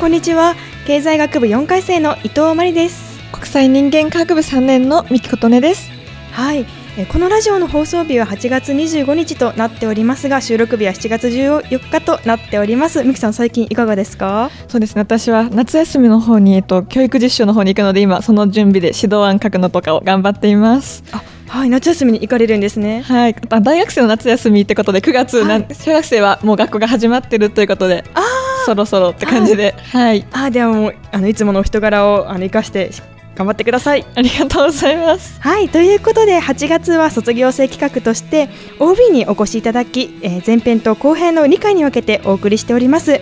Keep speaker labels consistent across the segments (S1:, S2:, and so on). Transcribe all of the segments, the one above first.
S1: こんにちは。経済学部4回生の伊藤真理です。
S2: 国際人間科学部3年の三木琴音です。
S1: はい。えこのラジオの放送日は8月25日となっておりますが収録日は7月14日となっております。三木さん最近いかがですか？
S2: そうですね。私は夏休みの方に、えっと、教育実習の方に行くので今その準備で指導案書くのとかを頑張っています。
S1: あはい。夏休みに行かれるんですね。
S2: はい。大学生の夏休みってことで9月、はい、小学生はもう学校が始まってるということで。あそろそろって感じで、はい。
S1: あではもうあのいつものお人柄をあの生かして頑張ってください。
S2: ありがとうございます。
S1: はいということで8月は卒業生企画として OB にお越しいただき、えー、前編と後編の2回に分けてお送りしております。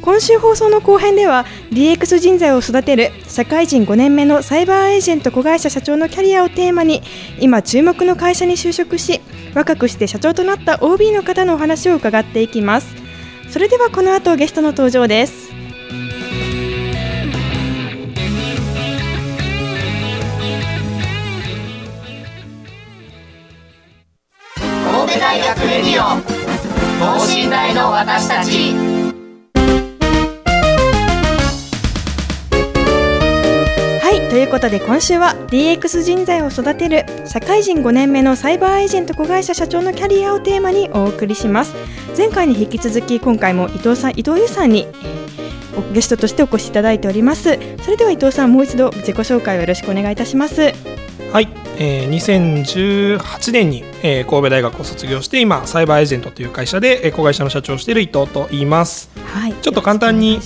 S1: 今週放送の後編では DX 人材を育てる社会人5年目のサイバーエージェント子会社社長のキャリアをテーマに今注目の会社に就職し若くして社長となった OB の方のお話を伺っていきますそれではこの後ゲストの登場です。
S3: 神戸大学レディオ等身大の私たち。
S1: ことで今週は DX 人材を育てる社会人5年目のサイバーエージェント子会社社長のキャリアをテーマにお送りします。前回に引き続き今回も伊藤さん伊藤優さんにゲストとしてお越しいただいております。それでは伊藤さんもう一度自己紹介をよろしくお願いいたします。
S4: はい、えー、2018年に、えー、神戸大学を卒業して今サイバーエージェントという会社で、えー、子会社の社長をしている伊藤と言います、はい、ちょっと簡単に、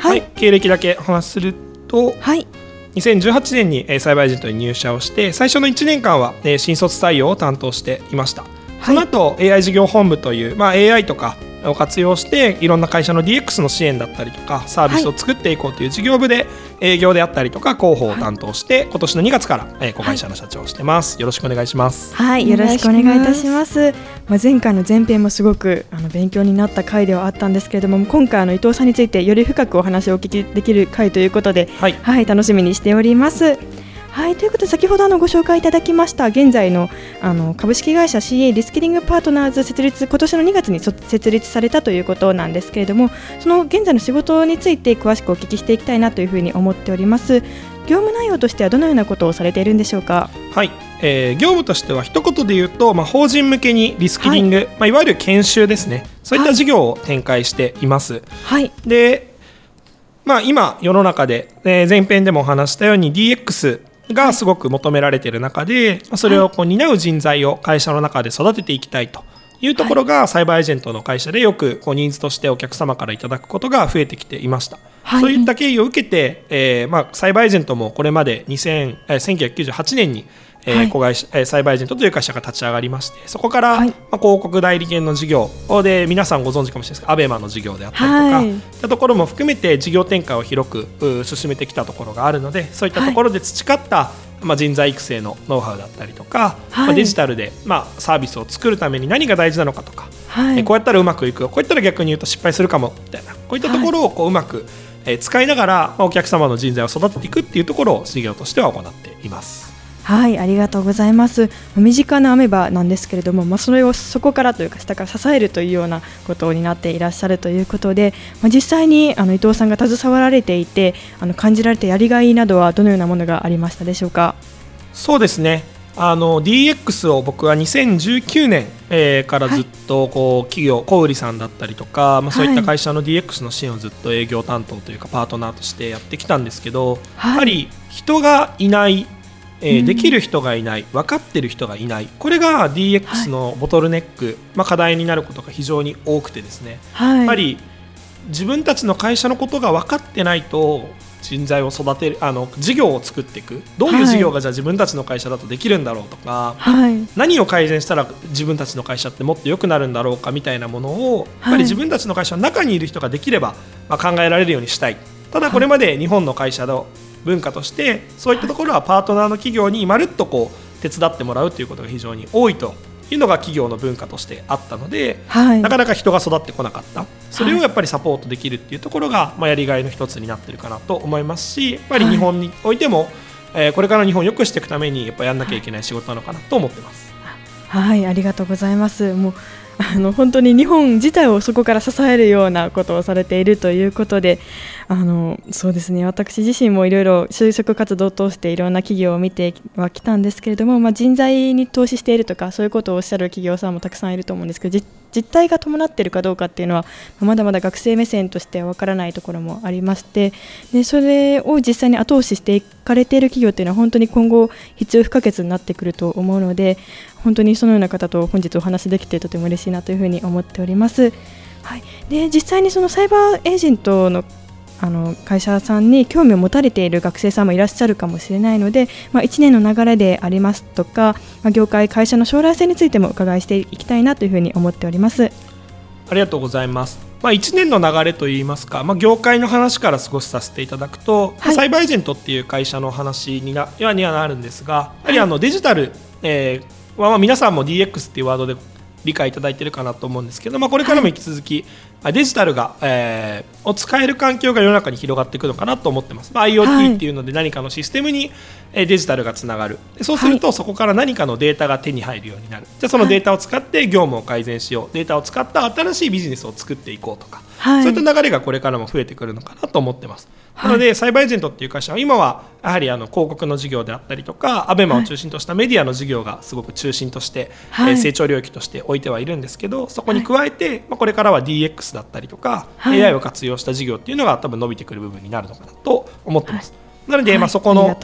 S4: はい、はい、経歴だけお話しすると、はい、2018年に、えー、サイバーエージェントに入社をして最初の1年間は、えー、新卒採用を担当していました、その後 AI 事業本部という、まあ、AI とかを活用していろんな会社の DX の支援だったりとかサービスを作っていこうという事業部で営業であったりとか広報を担当して、はい、今年の2月から、えー、子会社の社長をしてます、よろしくお願いします。
S1: はいよろしくお願いいたします。まあ、前回の前編もすごくあの勉強になった回ではあったんですけれども今回あの伊藤さんについてより深くお話をお聞きできる回ということで、はい、はい、楽しみにしておりますはいということで先ほどあのご紹介いただきました現在のあの株式会社 CA リスキリングパートナーズ設立今年の2月に設立されたということなんですけれどもその現在の仕事について詳しくお聞きしていきたいなというふうに思っております。業務内容としてはどのようなことをされているんでしょうか？
S4: はい、えー、業務としては一言で言うと、まあ、法人向けにリスキリング、はい、まあ、いわゆる研修ですね。そういった事業を展開しています、はい、でまあ、今、世の中で、えー、前編でもお話したように DX がすごく求められている中で、それをこう担う人材を会社の中で育てていきたいというところが、サイバーエージェントの会社でよくこうニーズとしてお客様からいただくことが増えてきていました。はい、そういった経緯を受けて、えーまあ、サイバーエージェントもこれまで2000、えー、1998年にえー、子会社、えー、サイバーエージェントという会社が立ち上がりましてそこから、はい、まあ、広告代理店の事業で皆さんご存知かもしれないですけどアベマの事業であったりとか、はい、たところも含めて事業展開を広く進めてきたところがあるのでそういったところで培った、はい、まあ、人材育成のノウハウだったりとか、まあ、デジタルで、まあ、サービスを作るために何が大事なのかとか、はい、こうやったらうまくいくこうやったら逆に言うと失敗するかもみたいなこういったところをこううまく、え使いながら、まあ、お客様の人材を育てていくっていうところを事業としては行っています。
S1: はいありがとうございます。身近なアメバなんですけれども、まあ、それをそこからというか下から支えるというようなことになっていらっしゃるということで、まあ、実際にあの伊藤さんが携わられていてあの感じられたやりがいなどはどのようなものがありましたでしょうか？
S4: そうですね。あの DX を僕は2019年、えー、からずっとこう、はい、企業小売さんだったりとか、まあ、そういった会社の DX の支援をずっと営業担当というかパートナーとしてやってきたんですけど、はい、やはり人がいないえー、できる人がいない分かってる人がいない。これが DX のボトルネック、はい、まあ、課題になることが非常に多くてですね、はい、やっぱり自分たちの会社のことが分かってないと人材を育てるあの事業を作っていく。どういう事業がじゃあ自分たちの会社だとできるんだろうとか、はい、何を改善したら自分たちの会社ってもっと良くなるんだろうかみたいなものをやっぱり自分たちの会社の中にいる人ができれば、まあ、考えられるようにしたい。ただこれまで日本の会社の文化としてそういったところはパートナーの企業にまるっとこう手伝ってもらうということが非常に多いと。いうのが企業の文化としてあったので、はい、なかなか人が育ってこなかった。それをやっぱりサポートできるっていうところが、まあ、やりがいの一つになってるかなと思いますしやっぱり日本においても、えー、これから日本を良くしていくためにやっぱやんなきゃいけない仕事なのかなと思ってます。
S1: はいありがとうございます。もうあの本当に日本自体をそこから支えるようなことをされているということであのそうですね。私自身もいろいろ就職活動を通していろんな企業を見てはきたんですけれども、まあ、人材に投資しているとかそういうことをおっしゃる企業さんもたくさんいると思うんですけど実態が伴っているかどうかっていうのはまだまだ学生目線としてはわからないところもありましてでそれを実際に後押ししていかれている企業っていうのは本当に今後必要不可欠になってくると思うので本当にそのような方と本日お話できてとても嬉しいなというふうに思っております。はい、で実際にそのサイバーエージェントのあの会社さんに興味を持たれている学生さんもいらっしゃるかもしれないので、まあ、1年の流れでありますとか、まあ、業界、会社の将来性についても伺いしていきたいなというふうに思っております
S4: ありがとうございます。まあ、1年の流れといいますか、まあ、業界の話から少しさせていただくと、はい、サイバーエージェントっていう会社の話になにはなるんですが、やはりあのデジタル、えーまあ、皆さんも DX っていうワードで理解いただいているかなと思うんですけど、まあ、これからも引き続き、はい、デジタルが、えー、を使える環境が世の中に広がっていくのかなと思ってます、まあ、IoT っていうので何かのシステムに、えデジタルがつながる。そうすると、そこから何かのデータが手に入るようになる。じゃあそのデータを使って業務を改善しよう。データを使った新しいビジネスを作っていこうとか、はい、そういった流れがこれからも増えてくるのかなと思ってます。なので、サイバーエージェントっていう会社は今はやはりあの広告の事業であったりとかアベマを中心としたメディアの事業がすごく中心として、はい、成長領域として置いてはいるんですけどそこに加えて、まあ、これからは DX だったりとか、はい、AI を活用した事業っていうのが多分伸びてくる部分になるのかなと思ってます。なので、まあ、そこの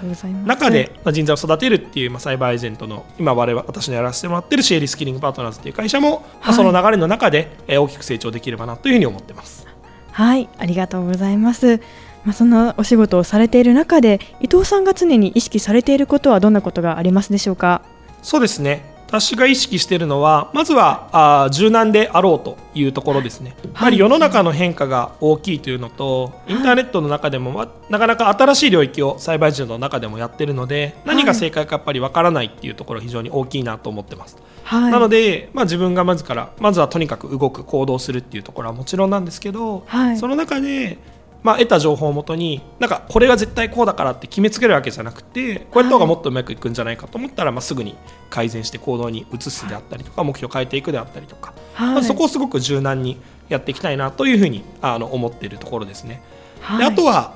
S4: 中で人材を育てるっていう、まあ、サイバーエージェントの今我々私のやらせてもらってるシエリスキリングパートナーズっていう会社も、まあ、その流れの中で大きく成長できればなというふうに思ってます。
S1: はい。ありがとうございますまあ、そんなお仕事をされている中で伊藤さんが常に意識されていることはどんなことがありますでしょうか？
S4: そうですね。私が意識しているのはまずはあ柔軟であろうというところですね、やはり世の中の変化が大きいというのと、インターネットの中でも、ま、なかなか新しい領域を栽培人の中でもやってるので何が正解かやっぱりわからないっていうところ非常に大きいなと思ってます。はい、なので、まあ、自分がまずからまずはとにかく動く行動するっていうところはもちろんなんですけど、はい、その中でまあ、得た情報をもとになんかこれが絶対こうだからって決めつけるわけじゃなくてこうやった方がもっとうまくいくんじゃないかと思ったら、まあ、すぐに改善して行動に移すであったりとか目標を変えていくであったりとか、はい、まあ、そこをすごく柔軟にやっていきたいなというふうにあの思っているところですね。はい、であとは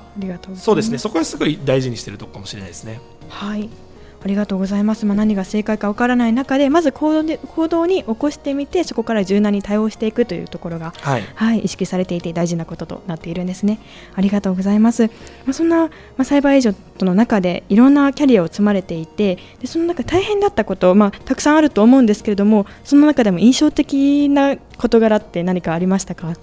S4: そうですね。そこはすごい大事にしているところかもしれないですね。
S1: はいありがとうございます、まあ、何が正解かわからない中でまず行動で行動に起こしてみてそこから柔軟に対応していくというところが、はい、はい、意識されていて大事なこととなっているんですね。ありがとうございます、まあ、そんな、まあ、サイバーエージェントの中でいろんなキャリアを積まれていてでその中大変だったこと、まあ、たくさんあると思うんですけれどもその中でも印象的な事柄って何かありましたか？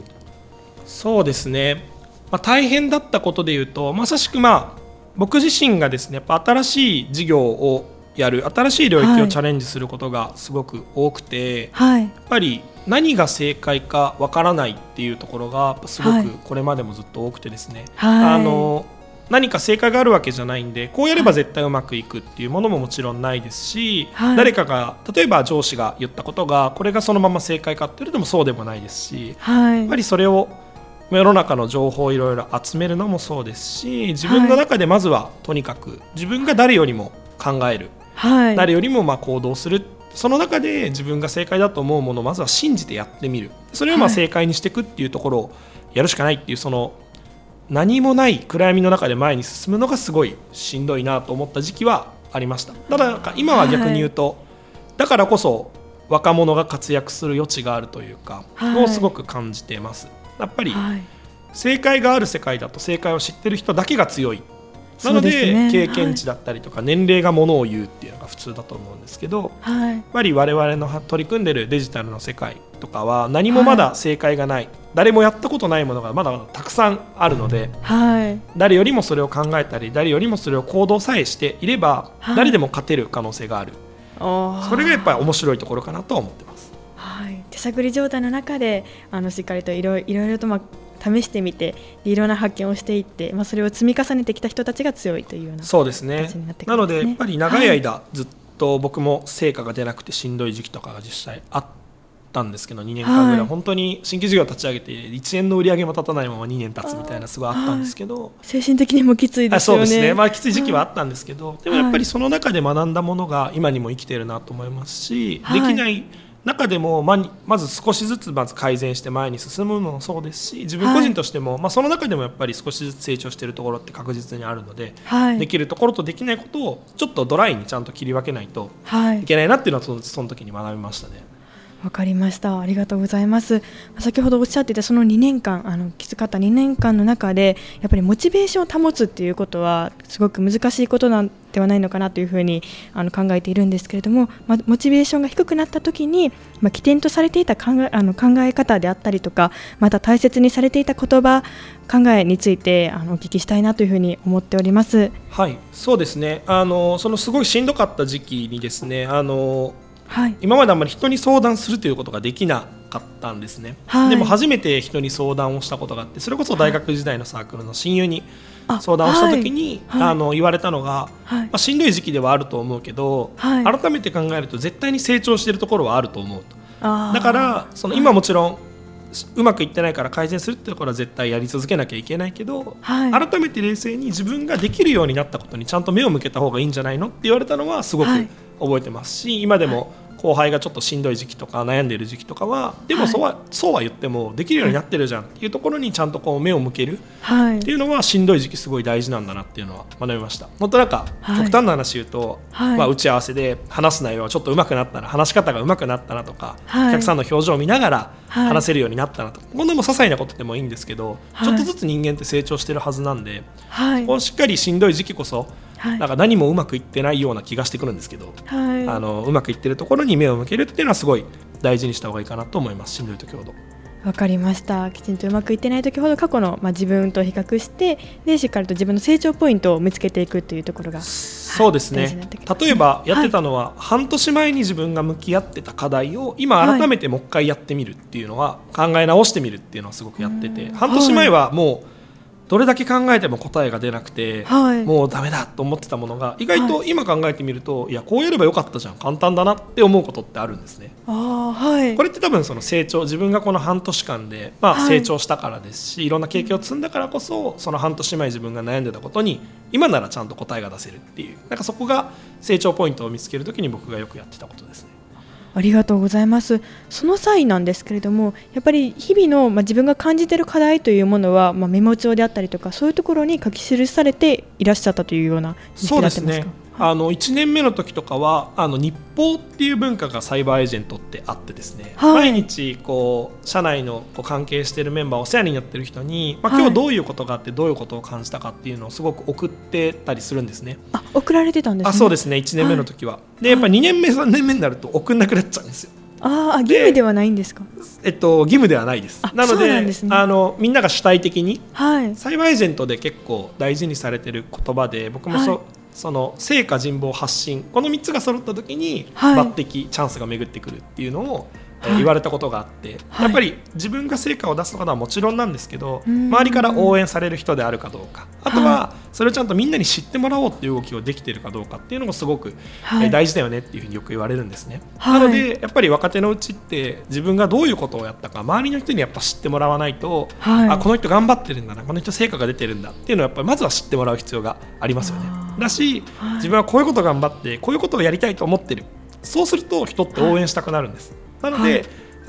S4: そうですね、まあ、大変だったことでいうとまさしくまあ僕自身がですねやっぱ新しい事業をやる新しい領域をチャレンジすることがすごく多くて、はい、やっぱり何が正解かわからないっていうところがすごくこれまでもずっと多くてですね、はい、あの何か正解があるわけじゃないんでこうやれば絶対うまくいくっていうものももちろんないですし、はい、誰かが例えば上司が言ったことがこれがそのまま正解かっていうともそうでもないですし、はい、やっぱりそれを世の中の情報をいろいろ集めるのもそうですし自分の中でまずはとにかく自分が誰よりも考える、はい、誰よりもまあ行動する。その中で自分が正解だと思うものをまずは信じてやってみる。それをまあ正解にしていくっていうところをやるしかないっていうその何もない暗闇の中で前に進むのがすごいしんどいなと思った時期はありました。ただ今は逆に言うと、はい、だからこそ若者が活躍する余地があるというか、はい、をすごく感じています。やっぱり、正解がある世界だと正解を知ってる人だけが強い。なので、ね、経験値だったりとか、はい、年齢がものを言うっていうのが普通だと思うんですけど、はい、やっぱり我々の取り組んでるデジタルの世界とかは何もまだ正解がない、はい、誰もやったことないものがまだまだたくさんあるので、はい、誰よりもそれを考えたり誰よりもそれを行動さえしていれば、誰でも勝てる可能性がある。それがやっぱり面白いところかなと思ってます。
S1: はい、手探り状態の中であのしっかりといろいろと、まあ試してみていろんな発見をしていって、まあ、それを積み重ねてきた人たちが強いというような
S4: そうですね、ね、なのでやっぱり長い間、はい、ずっと僕も成果が出なくてしんどい時期とかが実際あったんですけど2年間ぐらい、はい、本当に新規事業立ち上げて1円の売り上げも立たないまま2年経つみたいなすごいあったんですけど
S1: 精神的にもきついです
S4: よね。そうですね、まあ、きつい時期はあったんですけど、でもやっぱりその中で学んだものが今にも生きてるなと思いますし、できない中でもままず少しずつまず改善して前に進むのもそうですし自分個人としても、はい、まあ、その中でもやっぱり少しずつ成長しているところって確実にあるので、はい、できるところとできないことをちょっとドライにちゃんと切り分けないといけないなっていうのはそのその時に学びましたね。
S1: わかりました。ありがとうございます。先ほどおっしゃっていたその2年間あのきつかった2年間の中でやっぱりモチベーションを保つっていうことはすごく難しいことなんではないのかなというふうにあの考えているんですけれども、まあ、モチベーションが低くなった時に、まあ、起点とされていた考えあの考え方であったりとかまた大切にされていた言葉考えについてあのお聞きしたいなというふうに思っております。
S4: はいそうですね。あのそのすごいしんどかった時期にですねあのはい、今まであんまり人に相談するということができなかったんですね、はい、でも初めて人に相談をしたことがあってそれこそ大学時代のサークルの親友に相談をした時に、はい、あの言われたのが、まあ、しんどい時期ではあると思うけど、改めて考えると絶対に成長しているところはあると思うと。だからその今もちろんうまくいってないから改善するってところは絶対やり続けなきゃいけないけど、はい、改めて冷静に自分ができるようになったことにちゃんと目を向けた方がいいんじゃないのって言われたのはすごく覚えてますし、今でも後輩がちょっとしんどい時期とか悩んでいる時期とかはでもそうははい、そうは言ってもできるようになってるじゃんっていうところにちゃんとこう目を向けるっていうのはしんどい時期すごい大事なんだなっていうのは学びました。本当なんか極端な話言うと、はい、まあ、打ち合わせで話す内容はちょっと上手くなったな話し方が上手くなったなとか、はい、お客さんの表情を見ながら話せるようになったなとか、こんなも些細なことでもいいんですけど、ちょっとずつ人間って成長してるはずなんで、そこをしっかりしんどい時期こそはい、なんか何もうまくいってないような気がしてくるんですけど、はい、あのうまくいってるところに目を向けるっていうのはすごい大事にした方がいいかなと思いますしんどい時ほど。
S1: わかりました。きちんとうまくいってない時ほど過去の、まあ、自分と比較してでしっかりと自分の成長ポイントを見つけていくというところが
S4: そうですね、はい、例えばやってたのは、はい、半年前に自分が向き合ってた課題を今改めてもう一回やってみるっていうのは、考え直してみるっていうのはすごくやってて半年前はもうどれだけ考えても答えが出なくて、はい、もうだめだと思ってたものが意外と今考えてみると、はい、いやこうやればよかったじゃん簡単だなって思うことってあるんですね。あはい、これって多分その成長自分がこの半年間で、まあ、成長したからですし、はい、いろんな経験を積んだからこそその半年前自分が悩んでたことに今ならちゃんと答えが出せるっていうなんかそこが成長ポイントを見つけるときに僕がよくやってたことですね。
S1: ありがとうございます。その際なんですけれども、やっぱり日々の、まあ、自分が感じている課題というものは、まあ、メモ帳であったりとか、そういうところに書き記されていらっしゃったというような
S4: そうですね。あの1年目の時とかはあの日報っていう文化がサイバーエージェントってあってですね、はい、毎日こう社内のこう関係しているメンバーお世話になっている人に、まあ、今日どういうことがあってどういうことを感じたかっていうのをすごく送ってたりするんですね。
S1: あ送られてたんです、ね、
S4: あそうですね1年目の時は。はい、でやっぱ2年目3年目になると送んなくなっちゃうんですよ。
S1: ああ義務ではないんですか？
S4: えっと義務ではないです。なので、ね、あのみんなが主体的に、はい、サイバーエージェントで結構大事にされてる言葉で僕もそ、はいその成果人望発信この3つが揃った時に抜擢、チャンスが巡ってくるっていうのをえ言われたことがあって、はい、やっぱり自分が成果を出すことはもちろんなんですけど、周りから応援される人であるかどうかあとはそれをちゃんとみんなに知ってもらおうっていう動きをできているかどうかっていうのもすごく、はい、大事だよねっていうふうによく言われるんですね、はい、なのでやっぱり若手のうちって自分がどういうことをやったか周りの人にやっぱ知ってもらわないと、あこの人頑張ってるんだなこの人成果が出てるんだっていうのはやっぱりまずは知ってもらう必要がありますよねだし、自分はこういうこと頑張ってこういうことをやりたいと思ってる。そうすると人って応援したくなるんです、なので、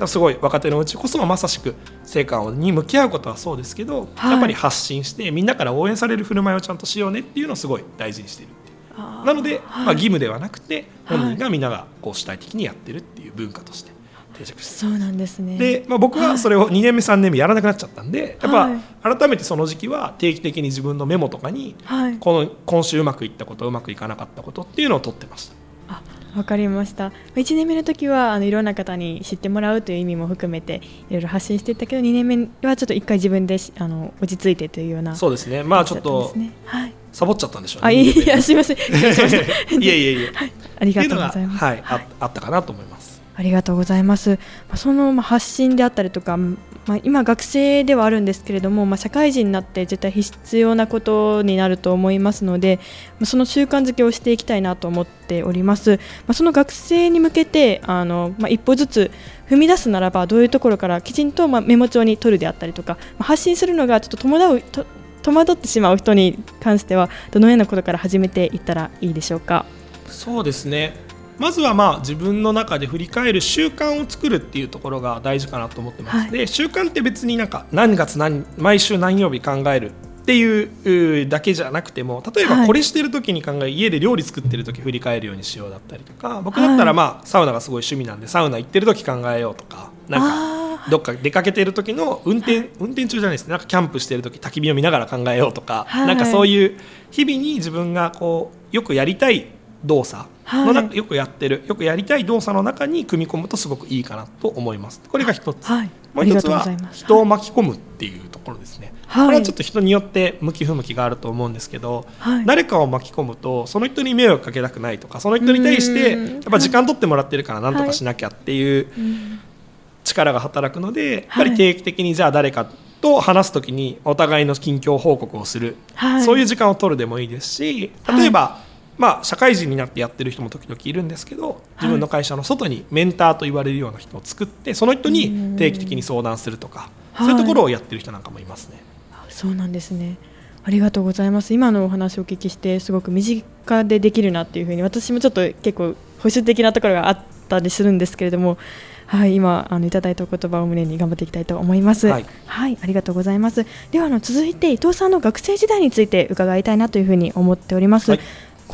S4: すごい若手のうちこそまさしく成果に向き合うことはそうですけど、はい、やっぱり発信してみんなから応援される振る舞いをちゃんとしようねっていうのをすごい大事にしているなので、はい、まあ、義務ではなくて本人がみんながこう主体的にやってるっていう文化として定着して
S1: そうなんですね。
S4: で、まあ、僕はそれを2年目3年目やらなくなっちゃったんでやっぱ改めてその時期は定期的に自分のメモとかに、この今週うまくいったことうまくいかなかったことっていうのを取ってました。
S1: あわかりました。1年目の時はあのいろんな方に知ってもらうという意味も含めていろいろ発信していったけど2年目はちょっと一回自分であの落ち着いてというような
S4: そうですね。まあちょっと、はい、サボっちゃったんでしょうね
S1: あいやすみません。い
S4: やいやいや、
S1: はい、ありがとうございます。
S4: はい、ああったかなと思います
S1: ありがとうございます。その発信であったりとかまあ、今、学生ではあるんですけれども、まあ、社会人になって絶対必要なことになると思いますので、ま、その習慣づけをしていきたいなと思っております、まあ、その学生に向けてあの、まあ、一歩ずつ踏み出すならばどういうところからきちんとまあメモ帳に取るであったりとか、まあ、発信するのがちょっと戸惑う戸惑ってしまう人に関してはどのようなことから始めていったらいいでしょうか？
S4: そうですね。まずはまあ自分の中で振り返る習慣を作るっていうところが大事かなと思ってます、はい、で習慣って別になんか何月何毎週何曜日考えるっていうだけじゃなくても例えばこれしてる時に考え、はい、家で料理作ってる時振り返るようにしようだったりとか僕だったらまあサウナがすごい趣味なんでサウナ行ってる時考えようとかなんかどっか出かけてる時の運転運転中じゃないです。ねなんかキャンプしてる時焚き火を見ながら考えようとか、はい、なんかそういう日々に自分がこうよくやりたい動作。の中、はい、よくやってる。よくやりたい動作の中に組み込むとすごくいいかなと思います。これが一つ、はい、もう一つは人を巻き込むっていうところですね、はい、これはちょっと人によって向き不向きがあると思うんですけど、誰かを巻き込むとその人に迷惑かけたくないとかその人に対してやっぱ時間取ってもらってるから何とかしなきゃっていう力が働くのでやっぱり定期的にじゃあ誰かと話すときにお互いの近況報告をする、そういう時間を取るでもいいですし例えば、まあ、社会人になってやってる人も時々いるんですけど自分の会社の外にメンターと言われるような人を作ってその人に定期的に相談するとか、そういうところをやってる人なんかもいますね。
S1: そうなんですねありがとうございます今のお話をお聞きしてすごく身近でできるなっていうふうに私もちょっと結構保守的なところがあったりするんですけれどもはい、今あのいただいたお言葉を胸に頑張っていきたいと思います。はい、はい、ありがとうございます。ではあの続いて伊藤さんの学生時代について伺いたいなというふうに思っております。はい、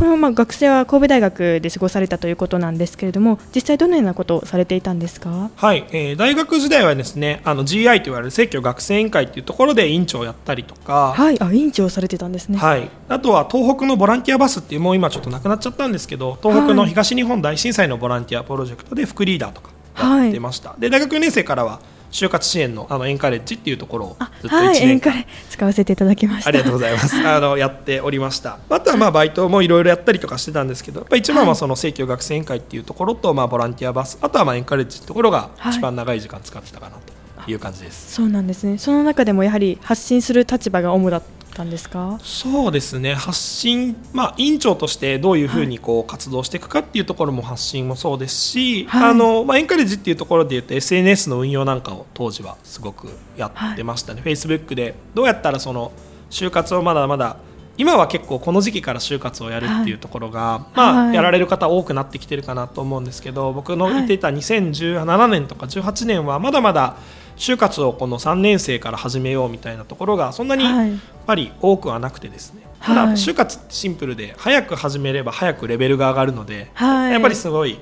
S1: このまま学生は神戸大学で過ごされたということなんですけれども実際どのようなことをされていたんですか？
S4: はい、えー、大学時代はですねあの GI と言われる生協学生委員会というところで委員長をやったりとか
S1: はいあ委員長されてたんですね。
S4: はいあとは東北のボランティアバスっていうもう今ちょっとなくなっちゃったんですけど東北の東日本大震災のボランティアプロジェクトで副リーダーとかやってました、はい、で大学4年生からは就活支援のあのエンカレッジっていうところをずっと1年間、はい、
S1: 使わせていただきました。
S4: ありがとうございます。あのやっておりました。あとはまあバイトもいろいろやったりとかしてたんですけどやっぱ一番はその生協学生委員会っていうところと、まあ、ボランティアバスあとはまあエンカレッジってところが一番長い時間使ってたかなという感じです、
S1: そうなんですね。その中でもやはり発信する立場が主だったんですか？
S4: そうですね。発信、まあ、委員長としてどういうふうにこう活動していくかっていうところも発信もそうですし、はい、あのまあ、エンカレッジっていうところでいうと SNS の運用なんかを当時はすごくやってましたね、はい、Facebook でどうやったらその就活をまだまだ今は結構この時期から就活をやるっていうところが、はい、まあ、やられる方多くなってきてるかなと思うんですけど僕の言っていた2017年とか18年はまだまだ就活をこの3年生から始めようみたいなところがそんなにやっぱり多くはなくてですね、ただ就活ってシンプルで早く始めれば早くレベルが上がるので、やっぱりすごい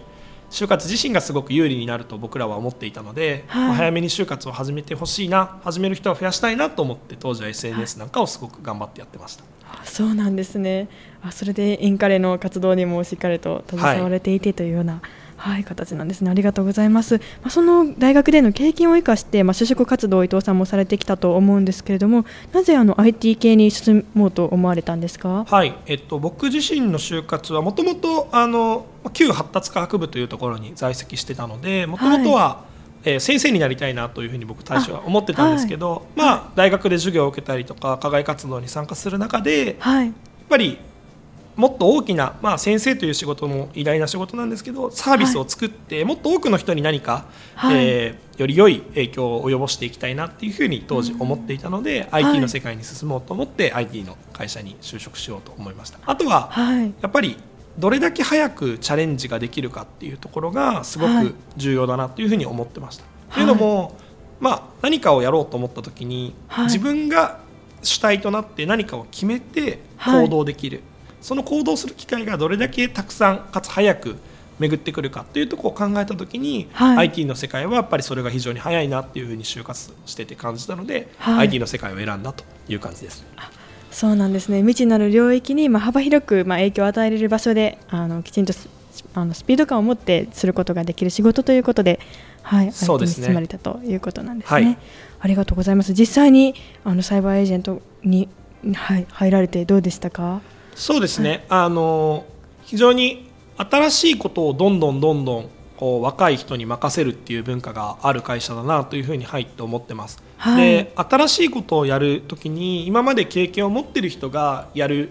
S4: 就活自身がすごく有利になると僕らは思っていたので、はい、早めに就活を始めてほしいな始める人を増やしたいなと思って当時は SNS なんかをすごく頑張ってやってました、
S1: はい、そうなんですね。あそれでインカレの活動にもしっかりと携われていてというような、はいはい、形なんですね。ありがとうございます。まあ、その大学での経験を生かして、まあ、就職活動を伊藤さんもされてきたと思うんですけれども、なぜあの IT 系に進もうと思われたんですか？
S4: はい、えっと僕自身の就活はもともとあの旧発達科学部というところに在籍してたので、もともとは、はいえー、先生になりたいなというふうに僕最初は思ってたんですけど、はい、まあ、大学で授業を受けたりとか課外活動に参加する中で、はい、やっぱりもっと大きな、まあ、先生という仕事も偉大な仕事なんですけどサービスを作って、はい、もっと多くの人に何か、はい、えー、より良い影響を及ぼしていきたいなっていうふうに当時思っていたので、うん、IT の世界に進もうと思って、はい、IT の会社に就職しようと思いました。あとは、やっぱりどれだけ早くチャレンジができるかっていうところがすごく重要だなというふうに思ってました。というのも、まあ、何かをやろうと思った時に、自分が主体となって何かを決めて行動できる、その行動する機会がどれだけたくさんかつ早く巡ってくるかっていうところを考えた時に、はい、IT の世界はやっぱりそれが非常に早いなっていうふうに就活してて感じたので、はい、IT の世界を選んだという感じです。
S1: そうなんですね未知なる領域にまあ幅広くまあ影響を与えられる場所であのきちんとあのスピード感を持ってすることができる仕事ということで、はい、そうですね、包まれたということなんですね。はい、ありがとうございます。実際にあのサイバーエージェントに、はい、入られてどうでしたか？
S4: そうですね。はい、あの非常に新しいことをどんどんどんどんこう若い人に任せるっていう文化がある会社だなというふうに入って思ってます。はい、で新しいことをやるときに今まで経験を持ってる人がやる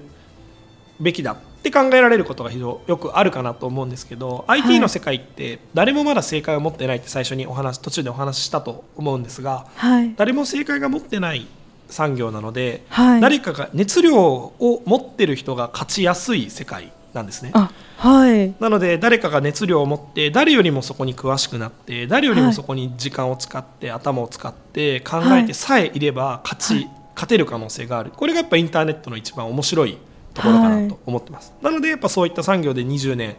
S4: べきだって考えられることが非常よくあるかなと思うんですけど、はい、IT の世界って誰もまだ正解を持ってないって最初にお話途中でお話ししたと思うんですが、はい、誰も正解が持ってない産業なので、はい、誰かが熱量を持ってる人が勝ちやすい世界なんですね。はい、なので誰かが熱量を持って誰よりもそこに詳しくなって誰よりもそこに時間を使って、頭を使って考えてさえいれば勝ち、勝てる可能性がある。これがやっぱインターネットの一番面白いところかなと思ってます、なのでやっぱそういった産業で20年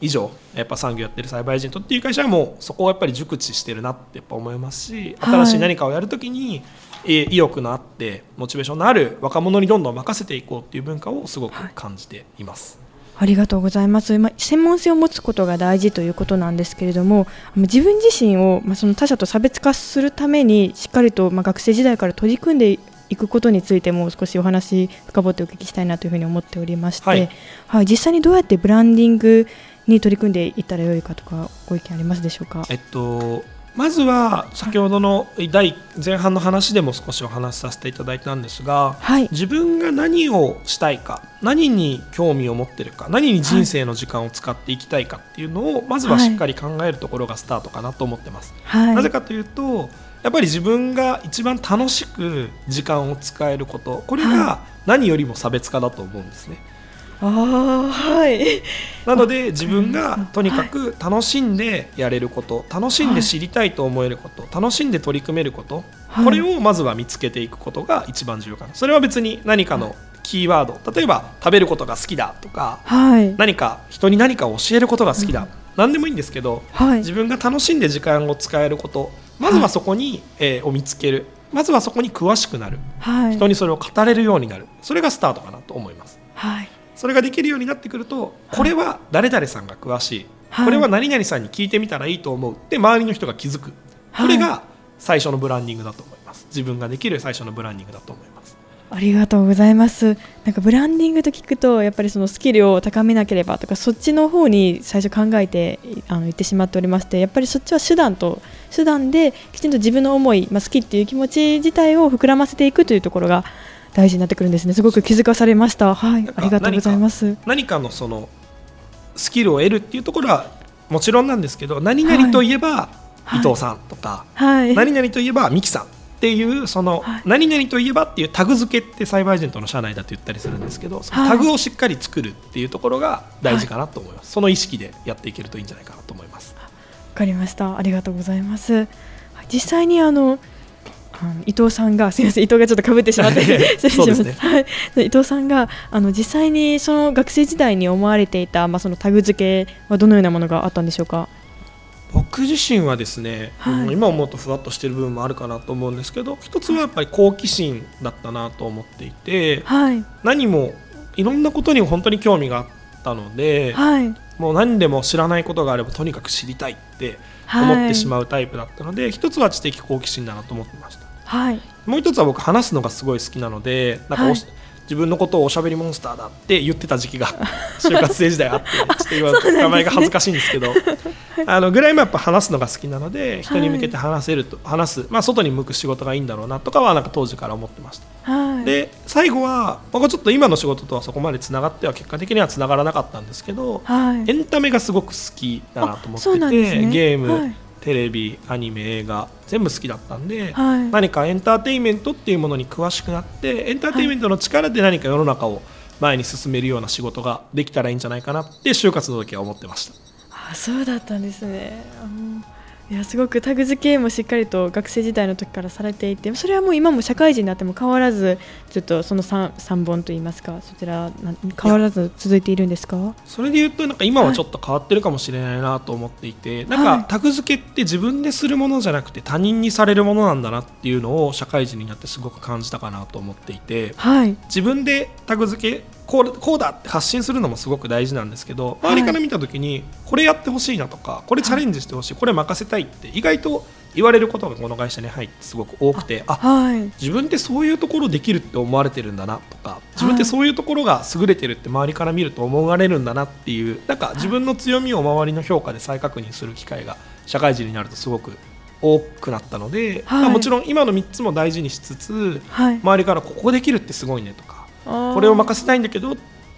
S4: 以上やっぱ産業やってるサイバーエージェントっていう会社はもうそこをやっぱり熟知してるなってやっぱ思いますし新しい。何かをやるときに、意欲のあってモチベーションのある若者にどんどん任せていこうっていう文化をすごく感じています。
S1: ありがとうございます。まあ、専門性を持つことが大事ということなんですけれども、自分自身を、まあ、その他者と差別化するためにしっかりと、まあ、学生時代から取り組んでいくことについても少しお話深掘ってお聞きしたいなというふうに思っておりまして、はい、はい、実際にどうやってブランディングに取り組んでいったらよいかとかご意見ありますでしょうか？
S4: えっとまずは先ほどの第前半の話でも少しお話しさせていただいたんですが、はい、自分が何をしたいか何に興味を持ってるか何に人生の時間を使っていきたいかっていうのをまずはしっかり考えるところがスタートかなと思ってます。はい、なぜかというとやっぱり自分が一番楽しく時間を使えることこれが何よりも差別化だと思うんですね。あはい。なので自分がとにかく楽しんでやれること楽しんで知りたいと思えること楽しんで取り組めること、これをまずは見つけていくことが一番重要かな。それは別に何かのキーワード例えば食べることが好きだとか、はい、何か人に何かを教えることが好きだ、うん、何でもいいんですけど、はい、自分が楽しんで時間を使えることまずはそこに、えー、を見つける。まずはそこに詳しくなる、はい、人にそれを語れるようになる。それがスタートかなと思います、はい、それができるようになってくるとこれは誰々さんが詳しい、はい、これは何々さんに聞いてみたらいいと思うって周りの人が気づく。これが最初のブランディングだと思います。自分ができる最初のブランディングだと思います。
S1: ありがとうございます。なんかブランディングと聞くとやっぱりそのスキルを高めなければとかそっちの方に最初考えてあの言ってしまっておりましてやっぱりそっちは手段と手段できちんと自分の思い、まあ、好きっていう気持ち自体を膨らませていくというところが大事になってくるんですね。すごく気づかされました。はい、ありがとうございます。
S4: 何かのそのスキルを得るっていうところはもちろんなんですけど、何々といえば伊藤さんとか、はい、何々といえば三木さんっていうその、何々といえばっていうタグ付けってサイバーエージェントの社内だと言ったりするんですけどそのタグをしっかり作るっていうところが大事かなと思います、その意識でやっていけるといいんじゃないかなと思います。わ
S1: かりました。ありがとうございます。実際にあの伊藤さんがすみません伊藤がちょっとかぶってしまって 失礼します、ね、はい、伊藤さんがあの実際にその学生時代に思われていた、まあ、そのタグ付けはどのようなものがあったんでしょうか？
S4: 僕自身はですね、はい、今思うとふわっとしてる部分もあるかなと思うんですけど一つはやっぱり好奇心だったなと思っていて、はい、何もいろんなことに本当に興味があったので、はい、もう何でも知らないことがあればとにかく知りたいって思ってしまうタイプだったので、一つは知的好奇心だなと思ってました、はい、もう一つは僕話すのがすごい好きなのでなんか、はい、自分のことをおしゃべりモンスターだって言ってた時期が 就活生時代あってちょっと今名前が恥ずかしいんですけど。あのぐらいもやっぱ話すのが好きなので人に向けて話せると、はい、話す、まあ、外に向く仕事がいいんだろうなとかはなんか当時から思ってました、はい、で最後は僕はちょっと今の仕事とはそこまでつながっては結果的にはつながらなかったんですけど、はい、エンタメがすごく好きだなと思ってて、ね、ゲーム、テレビアニメ映画全部好きだったんで、はい、何かエンターテインメントっていうものに詳しくなってエンターテインメントの力で何か世の中を前に進めるような仕事ができたらいいんじゃないかなって就活の時は思ってました。
S1: あそうだったんですねいやすごくタグ付けもしっかりと学生時代の時からされていてそれはもう今も社会人になっても変わらずちょっとその 3, 3本といいますかそちら変わらず続いているんですか？
S4: それで言うとなんか今はちょっと変わってるかもしれないなと思っていて、はい、なんかタグ付けって自分でするものじゃなくて他人にされるものなんだなっていうのを社会人になってすごく感じたかなと思っていて、はい、自分でタグ付けこうこうだって発信するのもすごく大事なんですけど周りから見た時にこれやってほしいなとかこれチャレンジしてほしいこれ任せたいって意外と言われることがこの会社に入ってすごく多くてあ、はい、自分ってそういうところできるって思われてるんだなとか自分ってそういうところが優れてるって周りから見ると思われるんだなっていうなんか自分の強みを周りの評価で再確認する機会が社会人になるとすごく多くなったので、はい、まあ、もちろん今の3つも大事にしつつ、はい、周りからここできるってすごいねとかこれを任せたいんだけどっ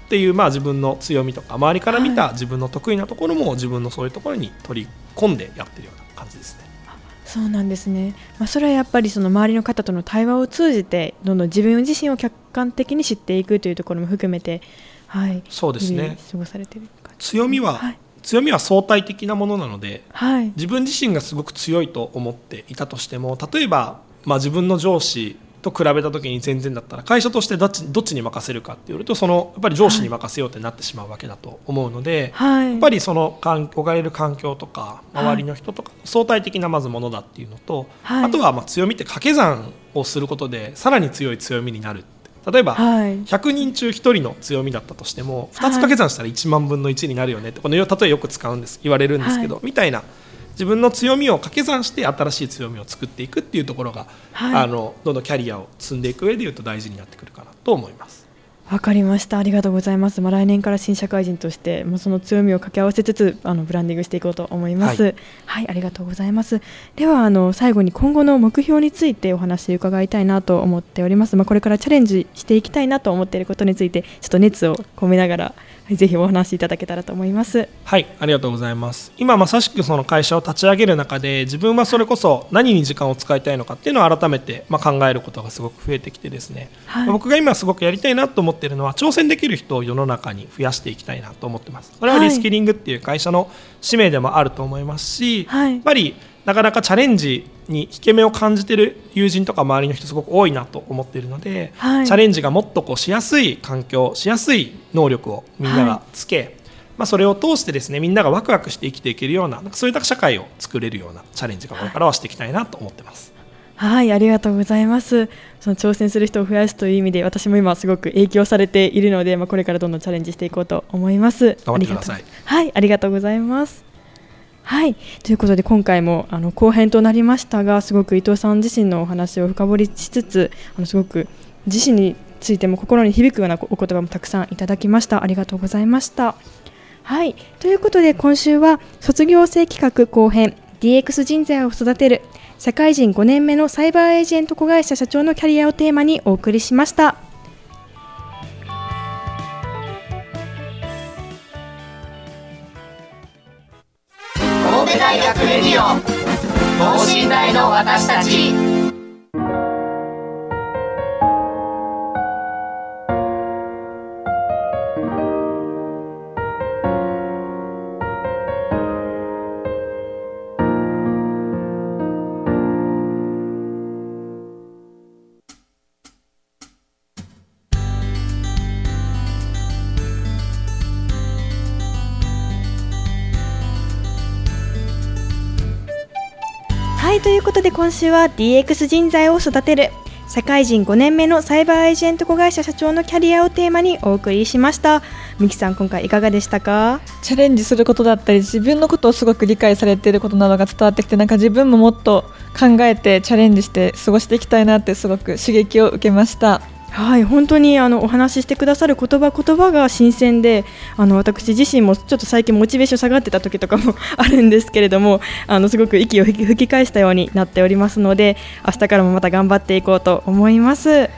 S4: ていうまあ自分の強みとか周りから見た自分の得意なところも自分のそういうところに取り込んでやってるような感じですね。
S1: そうなんですね、まあ、それはやっぱりその周りの方との対話を通じてどんどん自分自身を客観的に知っていくというところも含めて、はい、
S4: そうですね。
S1: 過ごされてる
S4: 強みは、はい、強みは相対的なものなので、はい、自分自身がすごく強いと思っていたとしても例えば、まあ、自分の上司と比べた時に全然だったら会社としてどっちどっちに任せるかっていうとそのやっぱり上司に任せようってなってしまうわけだと思うので、はい、やっぱりその置かれる環境とか周りの人とか相対的なまずものだっていうのと、はい、あとはまあ強みって掛け算をすることでさらに強い強みになる例えば、はい、100人中1人の強みだったとして。も2つ掛け算したら1万分の1になるよねってこの例えよく使うんです言われるんですけど、みたい。な自分の強みを掛け算して新しい強みを作っていくっていうところが、はい、あのどんどんキャリアを積んでいく上でいうと大事になってくるかなと思います。
S1: わかりました。ありがとうございます。まあ、来年から新社会人として、もうその強みを掛け合わせつつ、あのブランディングしていこうと思います。はい、はい、ありがとうございます。では、あの最後に今後の目標についてお話伺いたいなと思っております。まあ、これからチャレンジしていきたいなと思っていることについて、ちょっと熱を込めながらぜひお話しいただけたらと思います。
S4: はいありがとうございます。今まさしくその会社を立ち上げる中で自分はそれこそ何に時間を使いたいのかっていうのを改めてまあ考えることがすごく増えてきてですね、はい、僕が今すごくやりたいなと思っているのは挑戦できる人を世の中に増やしていきたいなと思ってます。これはリスキリングっていう会社の使命でもあると思いますし、はい、やっぱりなかなかチャレンジに引け目を感じてる友人とか周りの人すごく多いなと思っているので、はい、チャレンジがもっとこうしやすい環境しやすい能力をみんながつけ、はい、まあ、それを通してですねみんながワクワクして生きていけるようなそういった社会を作れるようなチャレンジがこれからはしていきたいなと思ってます。
S1: はい、ありがとうございます。その挑戦する人を増やすという意味で、私も今すごく影響されているので、まあ、これからどんどんチャレンジしていこうと思います。
S4: 頑張ってください。
S1: はい、ありがとうございます。はい。ということで今回もあの後編となりましたがすごく伊藤さん自身のお話を深掘りしつつあのすごく自身についても心に響くようなお言葉もたくさんいただきました。ありがとうございました。はい。ということで今週は卒業生企画後編 DX 人材を育てる社会人5年目のサイバーエージェント子会社社長のキャリアをテーマにお送りしました。
S3: 神戸大学レディオ等身大の私たち。
S1: ことで今週は DX 人材を育てる。社会人5年目のサイバーエージェント子会社社長のキャリアをテーマにお送りしました。ミキさん今回いかがでしたか？
S2: チャレンジすることだったり自分のことをすごく理解されていることなどが伝わってきてなんか自分ももっと考えてチャレンジして過ごしていきたいなってすごく刺激を受けました。
S1: はい本当にあのお話ししてくださる言葉言葉が新鮮であの私自身もちょっと最近モチベーション下がってた時とかも あるんですけれどもあのすごく息を吹き返したようになっておりますので明日からもまた頑張っていこうと思います。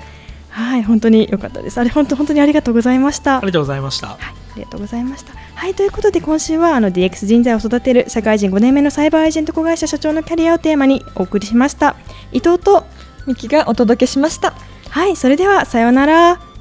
S1: はい本当に良かったです。あれ本当本当にありがとうございました。
S4: ありがとうございました、はい、
S1: ありがとうございました。はいということで今週はあの DX 人材を育てる社会人5年目のサイバーエージェント子会社社長のキャリアをテーマにお送りしました。伊藤と
S2: ミキがお届けしました
S1: はいそれではさようなら。